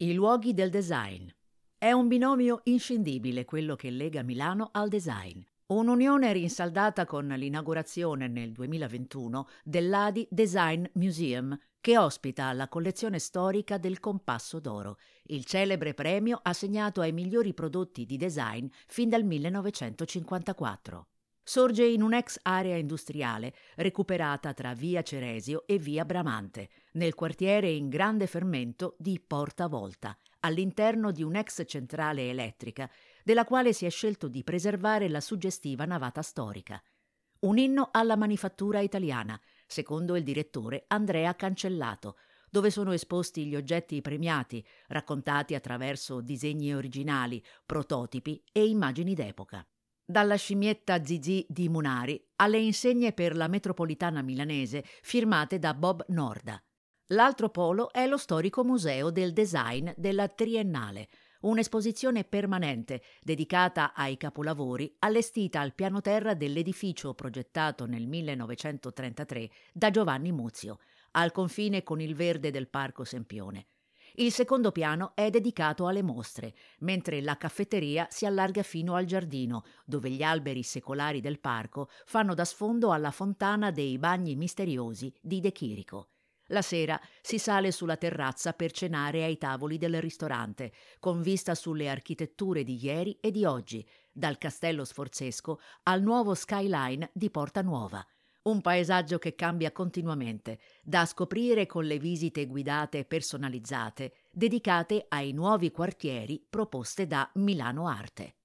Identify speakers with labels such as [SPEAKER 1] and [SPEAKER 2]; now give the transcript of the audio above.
[SPEAKER 1] I luoghi del design. È un binomio inscindibile quello che lega Milano al design. Un'unione rinsaldata con l'inaugurazione nel 2021 dell'Adi Design Museum, che ospita la collezione storica del Compasso d'Oro, il celebre premio assegnato ai migliori prodotti di design fin dal 1954. Sorge in un'ex area industriale recuperata tra via Ceresio e via Bramante, nel quartiere in grande fermento di Porta Volta, all'interno di un'ex centrale elettrica, della quale si è scelto di preservare la suggestiva navata storica. Un inno alla manifattura italiana, secondo il direttore Andrea Cancellato, dove sono esposti gli oggetti premiati, raccontati attraverso disegni originali, prototipi e immagini d'epoca dalla scimmietta Zizi di Munari alle insegne per la metropolitana milanese firmate da Bob Norda. L'altro polo è lo storico museo del design della Triennale, un'esposizione permanente dedicata ai capolavori allestita al piano terra dell'edificio progettato nel 1933 da Giovanni Muzio, al confine con il verde del Parco Sempione. Il secondo piano è dedicato alle mostre, mentre la caffetteria si allarga fino al giardino, dove gli alberi secolari del parco fanno da sfondo alla fontana dei bagni misteriosi di De Chirico. La sera si sale sulla terrazza per cenare ai tavoli del ristorante, con vista sulle architetture di ieri e di oggi, dal castello sforzesco al nuovo skyline di Porta Nuova – un paesaggio che cambia continuamente, da scoprire con le visite guidate personalizzate dedicate ai nuovi quartieri proposte da Milano Arte.